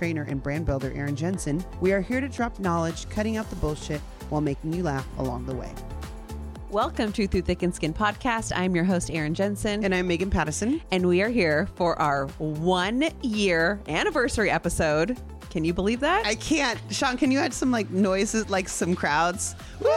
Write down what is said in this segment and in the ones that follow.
trainer, and brand builder Erin Jensen, we are here to drop knowledge, cutting out the bullshit while making you laugh along the way. Welcome to Through Thick and Skin podcast. I'm your host, Erin Jensen. And I'm Megan Pattison. And we are here for our one year anniversary episode. Can you believe that? I can't. Sean, can you add some like noises, like some crowds? Woo!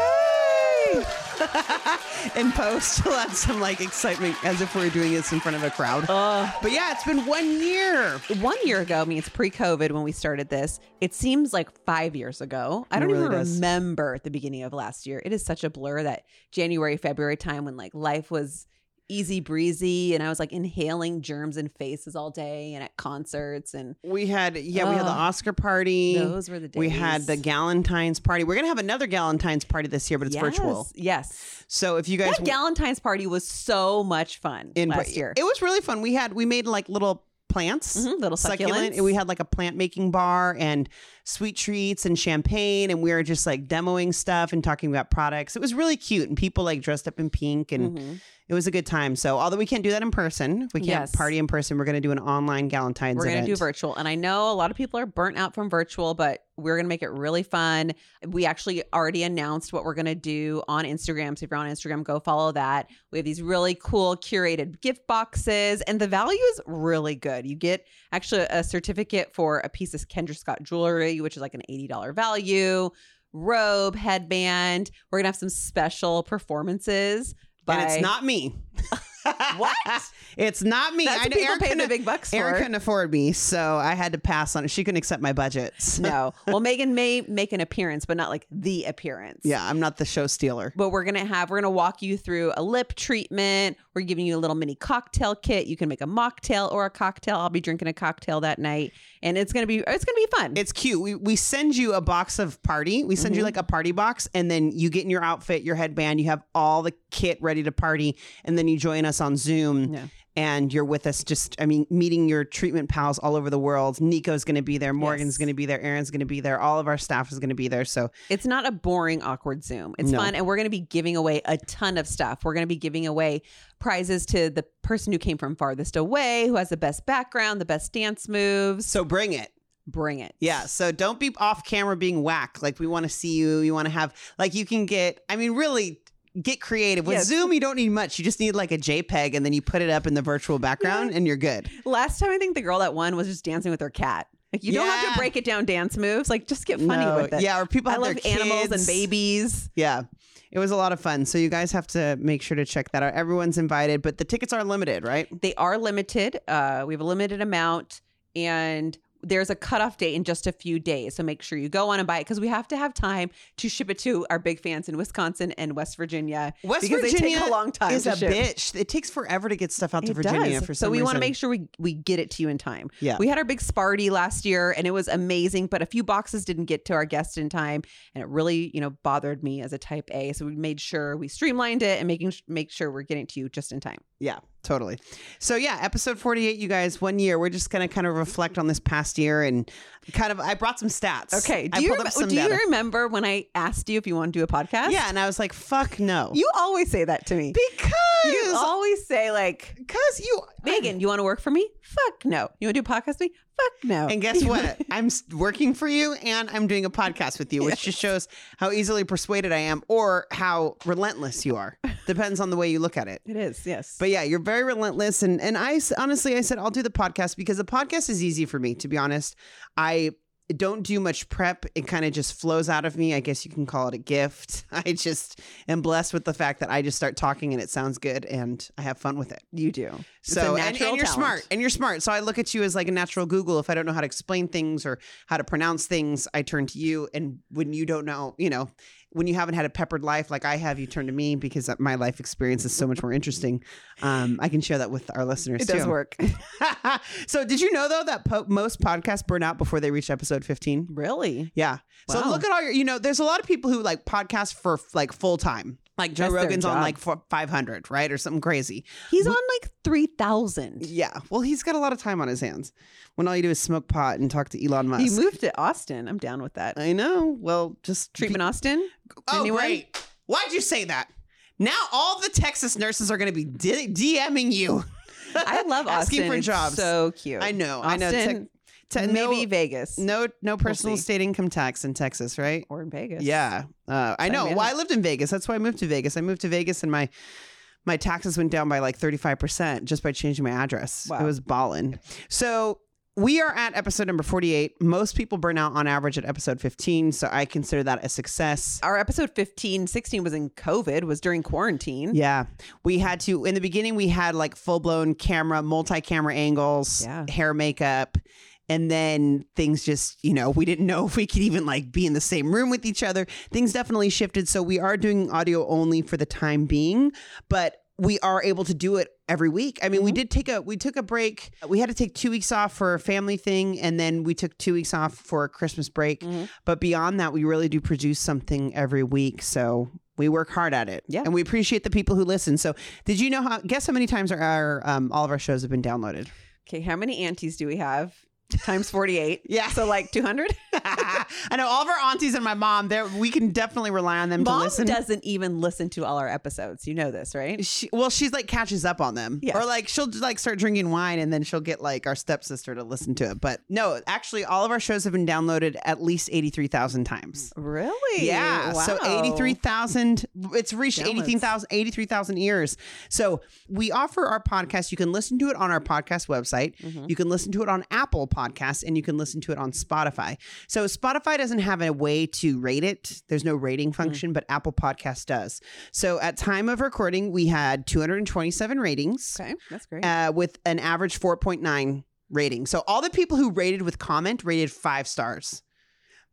in post, we'll add some like excitement as if we were doing this in front of a crowd. Uh, but yeah, it's been one year. one year ago, I mean, it's pre COVID when we started this. It seems like five years ago. I don't really even does. remember the beginning of last year. It is such a blur that January, February time when like life was easy breezy and I was like inhaling germs and faces all day and at concerts and We had yeah, we had the Oscar party. those were the days. We had the Galentine's party. We're gonna have another Galentine's party this year, but it's Yes, virtual. Yes. So if you guys That Galentine's party was so much fun in last year. it was really fun. We had we made like little plants, Mhm, little succulents. and we had like a plant making bar and sweet treats and champagne, and we were just like demoing stuff and talking about products. It was really cute, and people like dressed up in pink, and Mhm. it was a good time. So although we can't do that in person, we can't Yes. party in person. We're going to do an online Galentine's. We're going to do virtual. And I know a lot of people are burnt out from virtual, but we're going to make it really fun. We actually already announced what we're going to do on Instagram. So if you're on Instagram, go follow that. We have these really cool curated gift boxes, and the value is really good. You get actually a certificate for a piece of Kendra Scott jewelry, which is like an $80 value. Robe, headband. We're gonna have some special performances. By, and it's not me. what? It's not me. That's I people Erin pay the big bucks Erin for. couldn't afford me, so I had to pass on it. She couldn't accept my budget. So- No. Well, Megan may make an appearance, but not like the appearance. Yeah, I'm not the show stealer. But we're gonna have we're gonna walk you through a lip treatment. We're giving you a little mini cocktail kit. You can make a mocktail or a cocktail. I'll be drinking a cocktail that night, and it's gonna be it's gonna be fun. It's cute. We we send you a box of party. We send you Mm-hmm. like a party box, and then you get in your outfit, your headband. You have all the kit ready to party, and then you join us on Zoom. Yeah. And you're with us, just I mean, meeting your treatment pals all over the world. Nico's going to be there. Morgan's Yes. going to be there. Aaron's going to be there. All of our staff is going to be there. So It's not a boring, awkward Zoom. It's No. fun, and we're going to be giving away a ton of stuff. We're going to be giving away prizes to the person who came from farthest away, who has the best background, the best dance moves. so bring it. Bring it. Yeah. So don't be off camera being whack. Like we want to see you. You want to have like you can get. I mean, really get creative with Yes. Zoom. You don't need much. You just need like a JPEG, and then you put it up in the virtual background, and you're good. Last time I think the girl that won was just dancing with her cat. Like you don't have to break it down dance moves. Like just get funny No, with it. yeah, or people I have love animals and babies. Yeah. It was a lot of fun. So you guys have to make sure to check that out. Everyone's invited, but the tickets are limited, right? They are limited. Uh, we have a limited amount, and there's a cutoff date in just a few days. So make sure you go on and buy it because we have to have time to ship it to our big fans in Wisconsin and West Virginia. West because Virginia they take a long time is to a ship. bitch. It takes forever to get stuff out to It Virginia does. for some so we want to make sure we we get it to you in time. Yeah. we had our big Sparty last year and it was amazing, but a few boxes didn't get to our guests in time, and it really you know bothered me as a Type A. So we made sure we streamlined it and making make sure we're getting to you just in time. Yeah, totally. So yeah, episode 48, you guys, one year. We're just gonna kind of reflect on this past year and kind of I brought some stats. Okay, do I you rem- do you remember when I asked you if you want to do a podcast? Yeah, and I was like, fuck no. you always say that to me. because You always say like, because you Megan, you want to work for me? Fuck no. You want to do a podcast with me? Fuck no. And guess what? I'm working for you and I'm doing a podcast with you, which just shows how easily persuaded I am or how relentless you are. Depends on the way you look at it. it is yes. But yeah, you're very relentless. And, and I honestly, I said, I'll do the podcast because the podcast is easy for me, to be honest. I don't do much prep. It kind of just flows out of me. I guess you can call it a gift. I just am blessed with the fact that I just start talking and it sounds good and I have fun with it. you do. It's So and, and you're talent. smart and you're smart. So I look at you as like a natural Google. If I don't know how to explain things or how to pronounce things, I turn to you. And when you don't know, you know, when you haven't had a peppered life like I have, you turn to me because my life experience is so much more interesting. Um, I can share that with our listeners It too. does work. so did you know though that po- most podcasts burn out before they reach episode 15? really? Yeah. So look at all your, you know, there's a lot of people who like podcast for like full time. Like Joe That's Rogan's on like for 500, right? Or something crazy. He's on like 3,000. Yeah. Well, he's got a lot of time on his hands when all you do is smoke pot and talk to Elon Musk. He moved to Austin. I'm down with that. I know. Well, just Treatment Austin? Oh, Anyone? great. Why'd you say that? Now all the Texas nurses are going to be D- DMing you. I love Asking Austin. for It's jobs. So cute. I know. I know. Te- te- maybe no, Vegas. no, no personal see. state income tax in Texas, right? Or in Vegas. Yeah, uh, I know. me Well. I lived in Vegas. That's why I moved to Vegas. I moved to Vegas, and my my taxes went down by like thirty five percent just by changing my address. Wow. It was ballin'. So we are at episode number forty eight. Most people burn out on average at episode fifteen, so I consider that a success. Our episode 15, 16 was in COVID, was during quarantine. Yeah, we had to in the beginning. We had like full blown camera, multi camera angles, Yeah. hair, makeup. And then things just, you know, we didn't know if we could even like be in the same room with each other. Things definitely shifted. So we are doing audio only for the time being, but we are able to do it every week. I mean, we did take a we took a break. We had to take 2 weeks off for a family thing and then we took 2 weeks off for a Christmas break. Mhm. But beyond that, we really do produce something every week. So we work hard at it. Yeah. And we appreciate the people who listen. So did you know how guess how many times our, our um, all of our shows have been downloaded? Okay, how many aunties do we have? Times 48. Yeah. So like 200? I know all of our aunties and my mom. There, we can definitely rely on them Mom to listen. Mom doesn't even listen to all our episodes. You know this, right? She, well, she's like catches up on them, Yeah. or like she'll just like start drinking wine and then she'll get like our stepsister to listen to it. But no, actually, all of our shows have been downloaded at least eighty three thousand times. Really? Yeah. So 83,000, it's reached Downloads. 83,000 83,000 ears. So we offer our podcast. You can listen to it on our podcast website. Mhm. You can listen to it on Apple Podcasts and you can listen to it on Spotify. So Spotify doesn't have a way to rate it. There's no rating Mm. function, but Apple Podcast does. So at time of recording, we had 227 ratings Okay, that's great. uh, with an average 4.9 rating. So all the people who rated with comment rated five stars.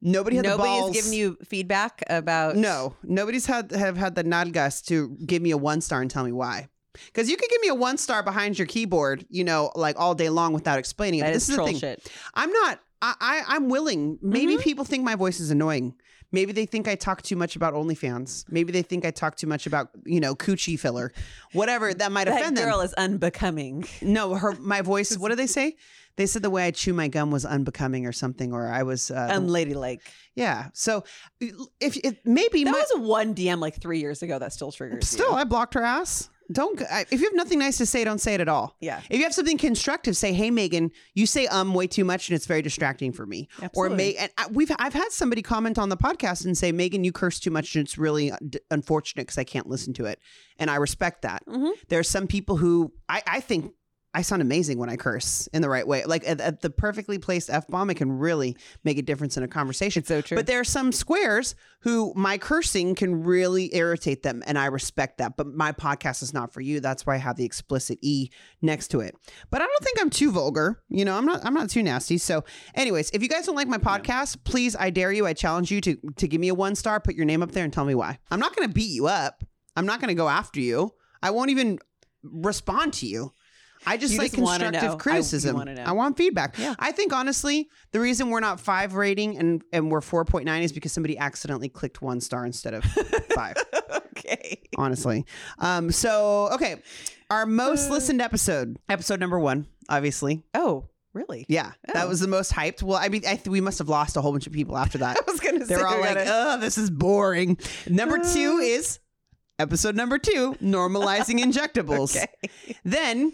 Nobody had the Nobody's balls. giving you feedback about. No, nobody's had have had the nalgas to give me a one star and tell me why. Because you could give me a one star behind your keyboard, you know, like all day long without explaining it. That But is this is the thing. shit. I'm not. I, I I'm willing. Maybe Mhm. people think my voice is annoying. Maybe they think I talk too much about OnlyFans. Maybe they think I talk too much about you know coochie filler, whatever that might That offend them. girl is unbecoming. No, her my voice. What do they say? They said the way I chew my gum was unbecoming or something, or I was. Uh, Unladylike. yeah. So if, if maybe That my, was one DM like three years ago that still triggers Still, you. I blocked her ass. Don't. I- If you have nothing nice to say, don't say it at all. Yeah. If you have something constructive, say, "Hey, Megan, you say um way too much, and it's very distracting for me." Absolutely. Or may and I, we've I've had somebody comment on the podcast and say, "Megan, you curse too much, and it's really uh, d- unfortunate because I can't listen to it." And I respect that. Mhm. There are some people who I I think. I sound amazing when I curse in the right way. Like at, at the perfectly placed F bomb, it can really make a difference in a conversation. It's so true. But there are some squares who my cursing can really irritate them, and I respect that. But my podcast is not for you. That's why I have the explicit E next to it. But I don't think I'm too vulgar. You know, I'm not. I'm not too nasty. So, anyways, if you guys don't like my podcast, please, I dare you, I challenge you to to give me a one star, put your name up there, and tell me why. I'm not going to beat you up. I'm not going to go after you. I won't even respond to you. I just You like just constructive. I- criticism. know. I want feedback. Yeah. I think honestly, the reason we're not five rating and and we're four point nine is because somebody accidentally clicked one star instead of five. okay. honestly, um. So okay, our most listened episode, episode number one, obviously. Oh, really? Yeah, that Oh. was the most hyped. Well, I mean, I th- we must have lost a whole bunch of people after that. I was gonna say They're all like, "Oh, this is boring." Number two Uh. is episode number two, normalizing injectables. okay. Then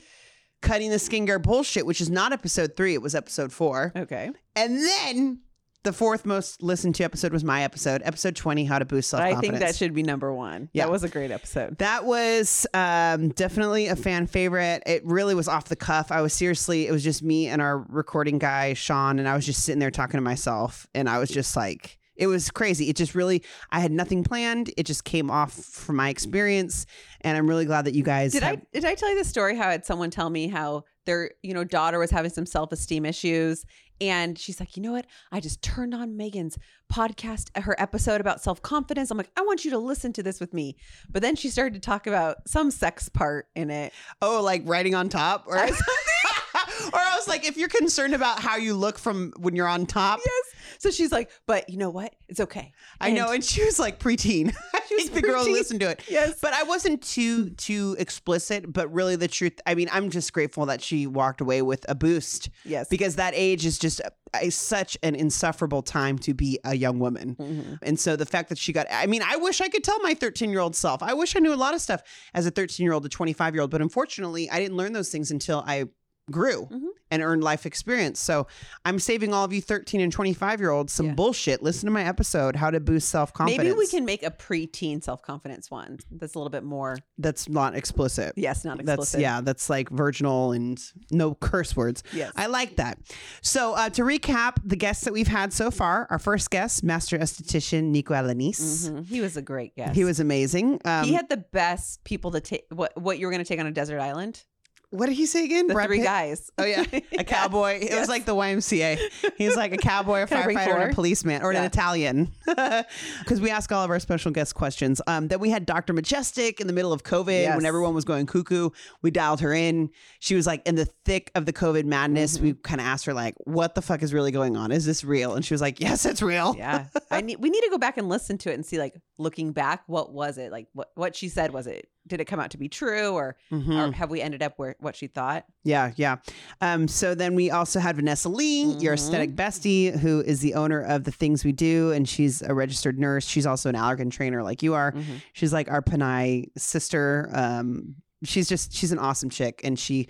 cutting the skincare bullshit, which is not episode three, it was episode four. Okay. And then the fourth most listened to episode was my episode, episode 20, How to Boost Self Confidence. I think that should be number one. Yeah. That was a great episode. That was um, definitely a fan favorite. It really was off the cuff. I was seriously, it was just me and our recording guy, Sean, and I was just sitting there talking to myself. And I was just like, It was crazy. It just really, I had nothing planned. It just came off from my experience, and I'm really glad that you guys. Did have, I did I tell you the story how I had someone tell me how their you know daughter was having some self esteem issues and she's like, you know what? I just turned on Megan's podcast, her episode about self confidence. I'm like, I want you to listen to this with me. But then she started to talk about some sex part in it. Oh, like writing on top, or something. or I was like, if you're concerned about how you look from when you're on top, Yes. So she's like, but you know what? It's okay. I know. And she was like preteen. I was the girl preteen. listened to it. Yes. But I wasn't too too explicit. But really, the truth. I mean, I'm just grateful that she walked away with a boost Yes. because that age is just a, a- such an insufferable time to be a young woman. Mhm. And so the fact that she got, I mean, I wish I could tell my 13 year old self. I wish I knew a lot of stuff as a 13 year old to 25 year old. But unfortunately, I didn't learn those things until I grew Mhm. and earned life experience. So I'm saving all of you 13 and 25 year olds some Yeah. bullshit. Listen to my episode, How to Boost Self Confidence. Maybe we can make a preteen self confidence one that's a little bit more, That's not explicit. yes, not That's, explicit. yeah, that's like virginal and no curse words. Yes. I like that. So, uh, to recap the guests that we've had so far, our first guest, Master Esthetician Nico Alanis. Mhm. He was a great guest. He was amazing. Um, he had the best people to take. What what you were going to take on a desert island? What did he say again? The Brad three Pitt? guys. Oh yeah, a cowboy. It was like the YMCA. He's like a cowboy, a Can I bring firefighter, and a policeman, or an Italian. Because we ask all of our special guest questions. Um, then we had Dr. Majestic in the middle of COVID Yes. when everyone was going cuckoo. We dialed her in. She was like in the thick of the COVID madness. Mm-hmm. We kind of asked her like, "What the fuck is really going on? Is this real?" And she was like, "Yes, it's real." yeah i need we need to go back and listen to it and see like looking back what was it like what what she said was it did it come out to be true or, Mhm. or have we ended up where what she thought Yeah, yeah. Um, so then we also had Vanessa Lee, your Mhm. aesthetic bestie, who is the owner of the Things We Do, and she's a registered nurse. She's also an Allergan trainer, like you are. Mhm. She's like our Panay sister. Um, she's just she's an awesome chick, and she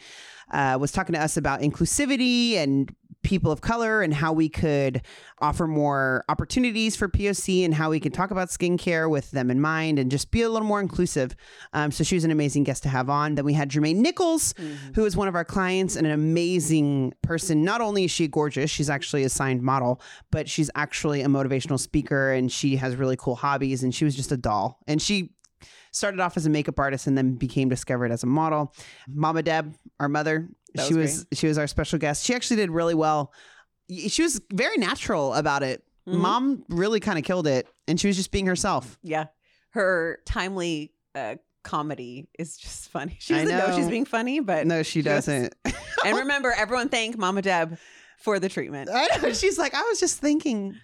uh, was talking to us about inclusivity and people of color and how we could offer more opportunities for POC and how we could talk about skincare with them in mind and just be a little more inclusive. Um, so she was an amazing guest to have on. Then we had Jermaine Nichols, who is one of our clients and an amazing person. Not only is she gorgeous, she's actually a signed model, but she's actually a motivational speaker and she has really cool hobbies. And she was just a doll. And she started off as a makeup artist and then became discovered as a model. Mama Deb, our mother, That she was was she was our special guest. She actually did really well. She was very natural about it. Mhm. Mom really kind of killed it, and she was just being herself. yeah her timely uh comedy is just funny she doesn't know. know. she's being funny but No, she She doesn't. and remember everyone thank mama deb for the treatment I know. She's like, I was just thinking,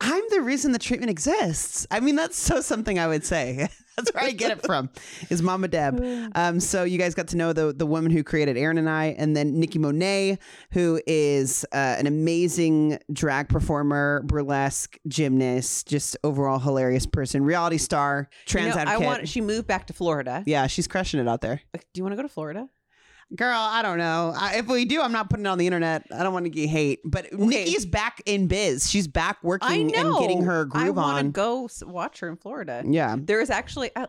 I'm the reason the treatment exists. I mean, that's so something I would say. that's where I get it from, is Mama Deb. Um, so you guys got to know the the woman who created Erin and I, and then Nikki Monet, who is uh, an amazing drag performer, burlesque gymnast, just overall hilarious person, reality star, trans you know, i advocate. want she moved back to florida yeah, she's crushing it out there. Like, do you want to go to florida Girl, I don't know. I, if we do, I'm not putting it on the internet. I don't want to get hate. But Nikki's back in biz. She's back working and getting her i groove want to on. go watch her in florida Yeah. there is actually uh,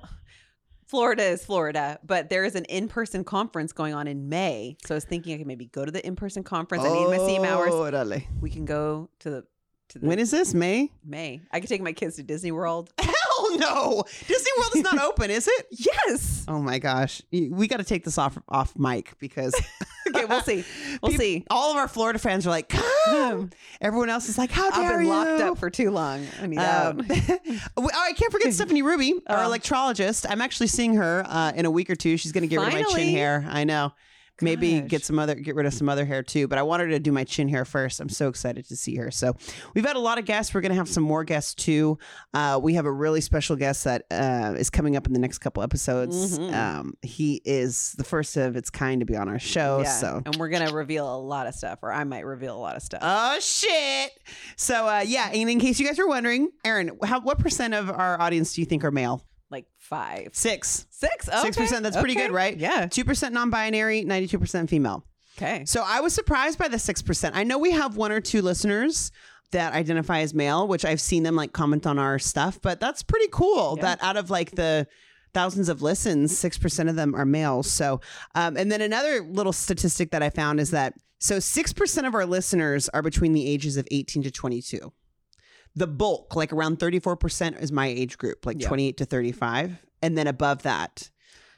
Florida is Florida, but there is an in-person conference going on in May. So I was thinking I could maybe go to the in-person conference. I need my same hours. Órale. We can go to the to the When is this? May? May. I could take my kids to Disney World. Hell no. Disney World is not open, is it? Yes. Oh my gosh. We got to take this off off mic because Okay, we'll see. We'll peop- see. all of our Florida fans are like, come. Everyone else is like, how dare I've been you? locked up for too long. I need Um, out. oh, I can't forget Stephanie Ruby, our Oh. electrologist. I'm actually seeing her uh, in a week or two. She's going to get rid of my chin hair. I know. Maybe get some other, get rid of some other hair too. But I wanted to do my chin hair first. I'm so excited to see her. So we've had a lot of guests. We're going to have some more guests too. Uh, we have a really special guest that uh, is coming up in the next couple episodes. Mhm. Um, he is the first of its kind to be on our show. yeah. So And we're gonna reveal a lot of stuff, or I might reveal a lot of stuff. Oh shit! So uh, yeah, and in case you guys were wondering, Erin, how what percent of our audience do you think are male? Like five, Six. six, Six Okay. percent. That's pretty good, right? Yeah. Two percent non-binary, ninety-two percent female. Okay. So I was surprised by the six percent. I know we have one or two listeners that identify as male, which I've seen them like comment on our stuff, but that's pretty cool. Yeah. That out of like the thousands of listens, six percent of them are males. So, um, and then another little statistic that I found is that so six percent of our listeners are between the ages of eighteen to twenty-two. The bulk, like around 34% is my age group, like Yeah. 28 to 35. And then above that,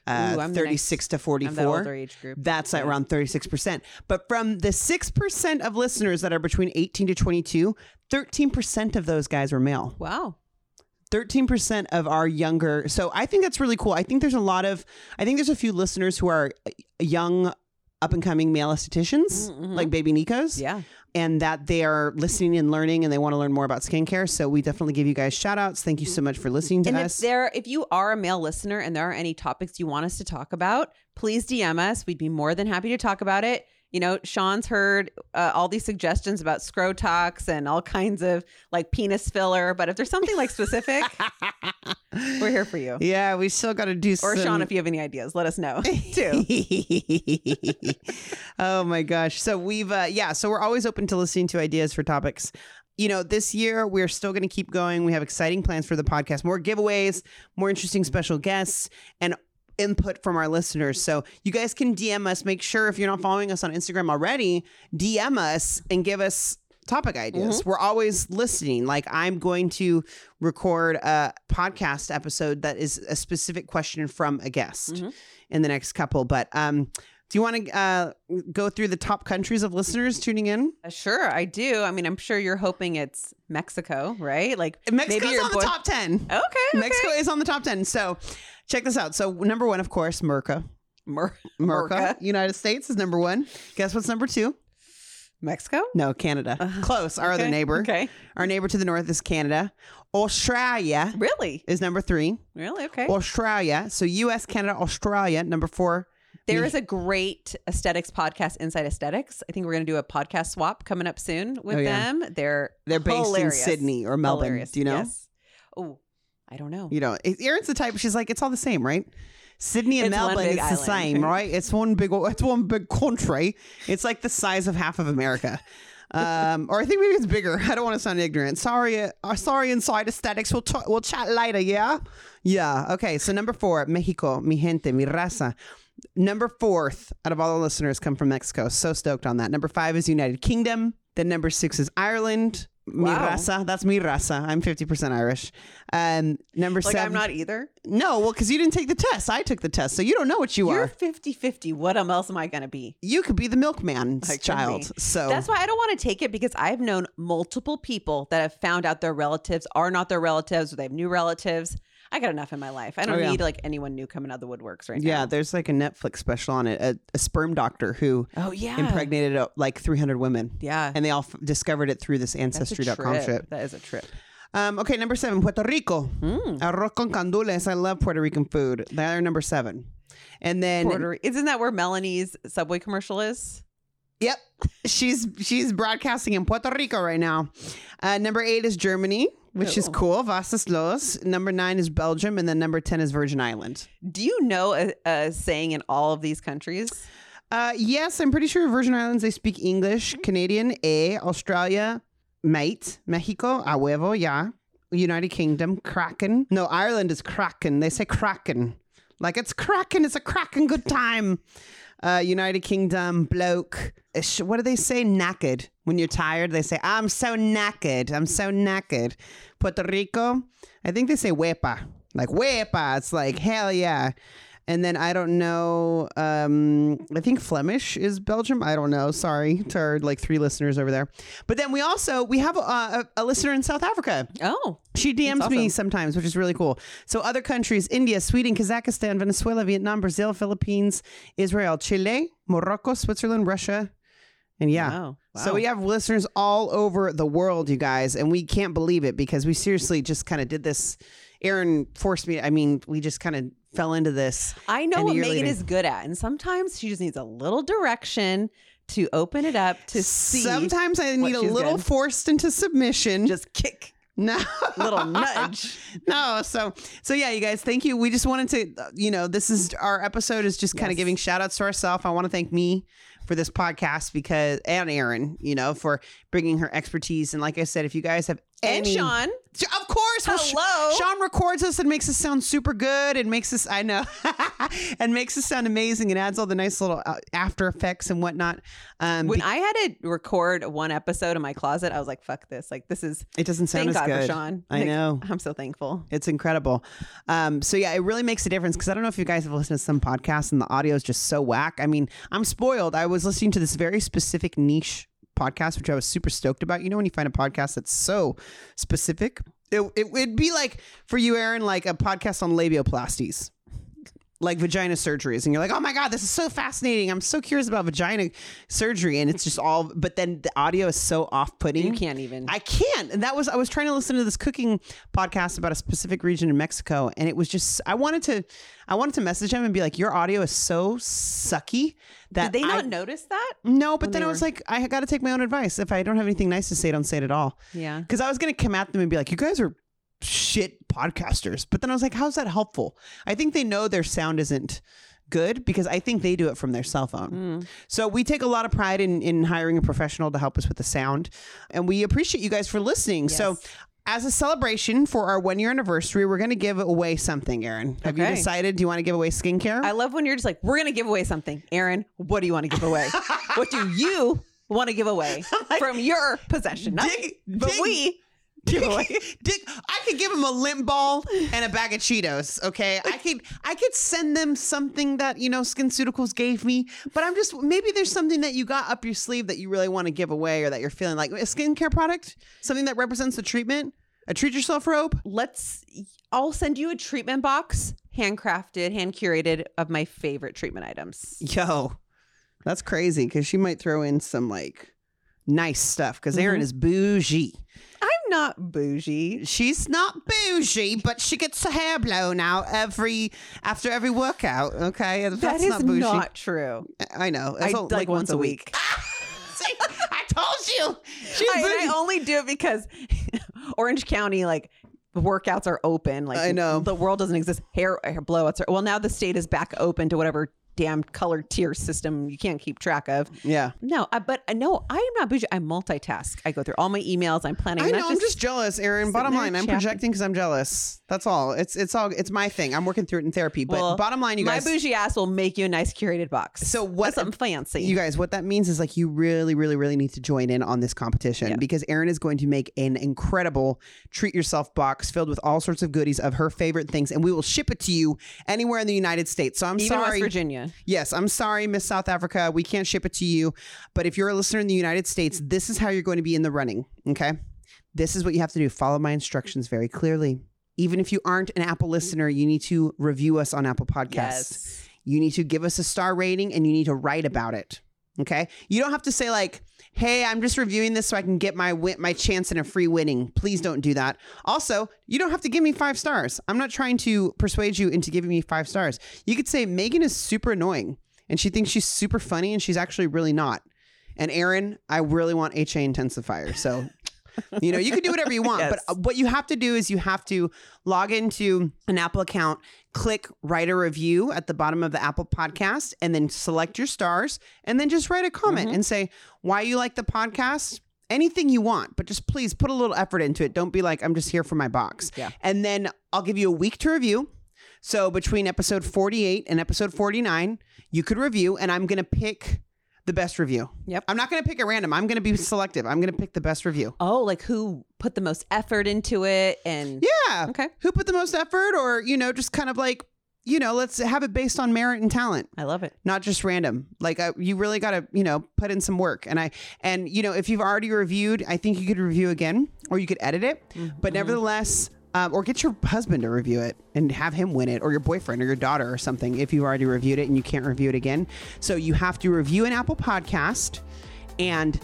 uh, Ooh, I'm the 36 to I'm that 44. older age group. That's at Yeah. around 36%. But from the 6% of listeners that are between 18 to 22, 13% of those guys were male. Wow. 13% of our younger. So I think that's really cool. I think there's a lot of, I think there's a few listeners who are young, up and coming male estheticians, Mhm. like Baby Nikos, Yeah. And that they are listening and learning and they want to learn more about skincare. So we definitely give you guys shout outs. Thank you so much for listening to And if us. there, if you are a male listener and there are any topics you want us to talk about, please DM us. We'd be more than happy to talk about it. You know, Sean's heard uh, all these suggestions about scrotox and all kinds of like penis filler. But if there's something like specific, we're here for you. Yeah, we still got to do Or some. Sean, if you have any ideas, let us know too. oh my gosh. So we've uh yeah, so we're always open to listening to ideas for topics. You know, this year we're still going to keep going. We have exciting plans for the podcast, more giveaways, more interesting special guests and input from our listeners. So you guys can DM us. Make sure if you're not following us on Instagram already, DM us and give us topic ideas. We're always listening. Like I'm going to record a podcast episode that is a specific question from a guest Mhm. in the next couple. But um, do you want to uh, go through the top countries of listeners tuning in? Uh, Sure, I do. I mean, I'm sure you're hoping it's Mexico, right? Like Mexico's your on the top 10. Okay, okay. Mexico is on the top 10. So check this out. So number one, of course, Merca. Mer- Merca, Merca. United States is number one. Guess what's number two? Mexico. No, Canada. Uh, Close. Our other neighbor. Okay. Our neighbor to the north is Canada. Australia Really? is number three. Really? Okay. Australia. So US, Canada, Australia, number four. There is a great aesthetics podcast, Inside Aesthetics. I think we're going to do a podcast swap coming up soon with Oh, yeah. them. They're They're based hilarious. in Sydney or Melbourne. Hilarious. Do you know? Yes. Oh, I don't know. You know, Erin's the type. She's like, it's all the same, right? Sydney and It's Melbourne, it's the same, right? It's one big, it's one big country. It's like the size of half of America. Um, or I think maybe it's bigger. I don't want to sound ignorant. Sorry, uh, sorry. Inside aesthetics. We'll talk, we'll chat later. Yeah, yeah. Okay. So number four, Mexico, mi gente, mi raza. Number fourth out of all the listeners come from Mexico. So stoked on that. Number five is United Kingdom. Then number six is Ireland. Mi Wow. raza. That's mi raza. I'm 50% Irish. Um, number Like, seven. I'm not either. No, well, because you didn't take the test. I took the test, so you don't know what you are. You're are. 50 50. What else am I going to be? You could be the milkman's I child. So That's why I don't want to take it because I've known multiple people that have found out their relatives are not their relatives or they have new relatives. I got enough in my life. I don't Oh, yeah. need like anyone new coming out of the woodworks right yeah, now. Yeah, there's like a Netflix special on it. A, a sperm doctor who Oh, yeah. impregnated uh, like 300 women, Yeah. and they all f- discovered it through this ancestry.com trip. shit. That is a trip. Um, okay, number seven, Puerto Rico. Mm. Arroz con gandules. I love Puerto Rican food. They're number seven. And then, Puerto Isn't that where Melanie's Subway commercial is? yep, she's she's broadcasting in Puerto Rico right now. Uh, number eight is Germany, which is Oh. cool. Vasas Los. Number nine is Belgium, and then number ten is Virgin Island. Do you know a, a saying in all of these countries? Uh, yes, I'm pretty sure Virgin Islands they speak English. Canadian, A. Australia, mate. Mexico, a huevo, yeah. United Kingdom, Kraken. No, Ireland is Kraken. They say Kraken. Like it's Kraken. It's a Kraken good time. Uh, United Kingdom, bloke. What do they say? Knackered. When you're tired, they say, I'm so knackered. I'm so knackered. Puerto Rico, I think they say huepa. Like huepa. It's like, hell yeah. And then I don't know. Um, I think Flemish is Belgium. I don't know. Sorry to our like three listeners over there. But then we also we have a, a, a listener in South Africa. Oh, She DMs That's me sometimes, which is really cool. So other countries: India, Sweden, Kazakhstan, Venezuela, Vietnam, Brazil, Philippines, Israel, Chile, Morocco, Switzerland, Russia, and yeah. Wow. So we have listeners all over the world, you guys, and we can't believe it because we seriously just kind of did this. Erin forced me. I mean, we just kind of fell into this. I know what Megan later- is good at, and sometimes she just needs a little direction to open it up to see. Sometimes I need a little good. forced into submission. just kick, no little nudge. no so so yeah you guys thank you we just wanted to uh, you know this is our episode is just kind of Yes. giving shout outs to ourselves i want to thank me for this podcast because and erin you know for bringing her expertise and like i said if you guys have And any Sean, of course Well, Sh- Sean records us and makes us sound super good and makes us, I know, and makes us sound amazing and adds all the nice little uh, after effects and whatnot. Um, When be- I had to record one episode in my closet, I was like, "Fuck this! Like, this is it doesn't sound thank as God good. for Sean. I know. I'm so thankful. It's incredible. Um, so yeah, it really makes a difference because I don't know if you guys have listened to some podcasts and the audio is just so whack. I mean, I'm spoiled. I was listening to this very specific niche podcast, which I was super stoked about. You know, when you find a podcast that's so specific, it, it would be like for you, Erin, like a podcast on labioplasties. Like vagina surgeries, and you're like, oh my god, this is so fascinating. I'm so curious about vagina surgery, and it's just all. But then the audio is so off-putting. You can't even. I can't. And that was I was trying to listen to this cooking podcast about a specific region in Mexico and it was just I wanted to I wanted to message him and be like your audio is so sucky that Did they not I, notice that? No, but then I was were- like I got to take my own advice. If I don't have anything nice to say, don't say it at all. Yeah. Cuz I was going to come at them and be like you guys are shit podcasters. But then I was like how's that helpful? I think they know their sound isn't good because I think they do it from their cell phone. Mm. So we take a lot of pride in in hiring a professional to help us with the sound, and we appreciate you guys for listening. So. As a celebration for our one year anniversary, we're going to give away something, Erin. Have you decided? Do you want to give away skincare? I love when you're just like, "We're gonna give away something." Erin, what do you want to give away? what do you want to give away from your possession? Not Dig- me, but dig- we Dick, I could give him a lint ball and a bag of Cheetos. Okay, I could I could send them something that you know SkinCeuticals gave me, but I'm just maybe there's something that you got up your sleeve that you really want to give away or that you're feeling like a skincare product, something that represents the treatment, a treat yourself robe. Let's. I'll send you a treatment box, handcrafted, hand curated of my favorite treatment items. Yo, that's crazy because she might throw in some like nice stuff because Erin Mhm. is bougie. Not bougie. She's not bougie, but she gets her hair blown out every after every workout. Okay, That that's not bougie. not true. I know. I It's like, all- once, a week. See, I told you. She's I. I only do it because Orange County, like the workouts are open. Like I know. the world doesn't exist. Hair, hair blowouts are. Well, now the state is back open to whatever damn color tier system you can't keep track of. yeah. No, uh, but uh, no, I am not bougie. I multitask. I go through all my emails. I'm planning. I know. I'm just jealous, Erin. Bottom line, I'm chatting. projecting because I'm jealous. That's all. It's it's all. It's my thing. I'm working through it in therapy. But Well, bottom line, you my guys. My bougie ass will make you a nice curated box. So what- Something fancy. You guys, what that means is like you really, really, really need to join in on this competition Yeah. because Erin is going to make an incredible treat yourself box filled with all sorts of goodies of her favorite things, and we will ship it to you anywhere in the United States. So I'm Even sorry. West Virginia. Yes, I'm sorry, Miss South Africa. We can't ship it to you. But if you're a listener in the United States, this is how you're going to be in the running. Okay. This is what you have to do. Follow my instructions very clearly. Even if you aren't an Apple listener, you need to review us on Apple Podcasts. Yes. You need to give us a star rating and you need to write about it. Okay. You don't have to say, like, hey, I'm just reviewing this so I can get my win- my chance in a free winning. Please don't do that. Also, you don't have to give me five stars. I'm not trying to persuade you into giving me five stars. You could say, Megan is super annoying and she thinks she's super funny and she's actually really not. And Erin, I really want HA intensifier. So, you know, you can do whatever you want, Yes. but uh, what you have to do is you have to log into an Apple account, click write a review at the bottom of the Apple podcast, and then select your stars, and then just write a comment Mm-hmm. and say why you like the podcast. Anything you want, but just please put a little effort into it. Don't be like, I'm just here for my box. Yeah. And then I'll give you a week to review. So between episode 48 and episode 49, you could review, and I'm going to pick the best review. Yep. I'm not going to pick at random. I'm going to be selective. I'm going to pick the best review. Oh, like who put the most effort into it and Yeah. Okay. Who put the most effort, or you know, just kind of like, you know, let's have it based on merit and talent, I love it. not just random. Like uh, you really got to, you know, put in some work. And I, and you know, if you've already reviewed, I think you could review again, or you could edit it. But nevertheless. Um, or get your husband to review it and have him win it, or your boyfriend or your daughter or something if you've already reviewed it and you can't review it again. So you have to review an Apple podcast and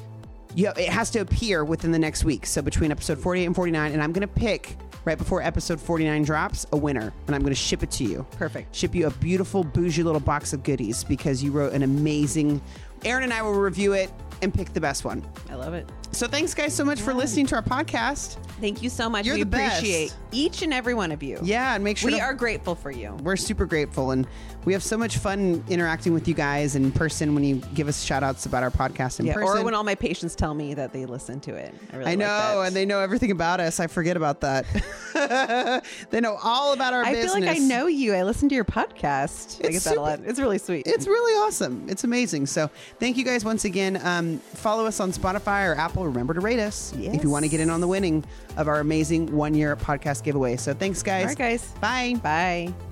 you it has to appear within the next week. So between episode 48 and 49, and I'm going to pick right before episode 49 drops a winner, and I'm going to ship it to you. Perfect. Ship you a beautiful, bougie little box of goodies because you wrote an amazing. Erin and I will review it and pick the best one. I love it. So thanks guys so much for listening to our podcast. Thank you so much. You're we the best. appreciate each and every one of you. Yeah, and make sure We to- are grateful for you. we're super grateful and we have so much fun interacting with you guys in person when you give us shout outs about our podcast in Yeah, person. or when all my patients tell me that they listen to it. I, really I know, that. and they know everything about us. I forget about that. they know all about our I business. feel like I know you. I listen to your podcast. I It's get that a lot. It's really sweet. It's really awesome. It's amazing. So thank you guys once again. Um, follow us on Spotify or Apple. Remember to rate us if you want to get in on the winning of our amazing one year podcast giveaway. So thanks, guys. all right, guys. Bye. Bye.